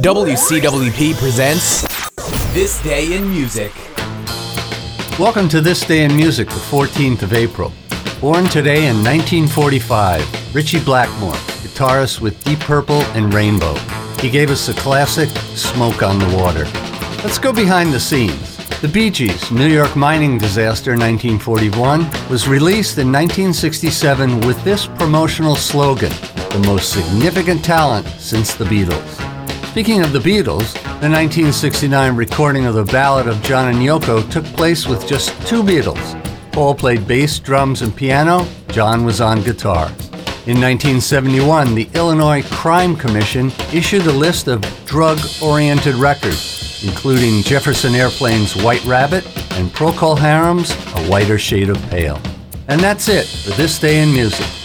WCWP presents This Day in Music. Welcome to This Day in Music, the 14th of April. Born today in 1945, Ritchie Blackmore, guitarist with Deep Purple and Rainbow. He gave us the classic Smoke on the Water. Let's go behind the scenes. The Bee Gees' New York mining disaster 1941 was released in 1967 with this promotional slogan the most significant talent since the Beatles. Speaking of the Beatles, the 1969 recording of the Ballad of John and Yoko took place with just two Beatles. Paul played bass, drums, and piano, John was on guitar. In 1971, the Illinois Crime Commission issued a list of drug oriented records, including Jefferson Airplane's White Rabbit and Procol Harum's A Whiter Shade of Pale. And that's it for this day in music.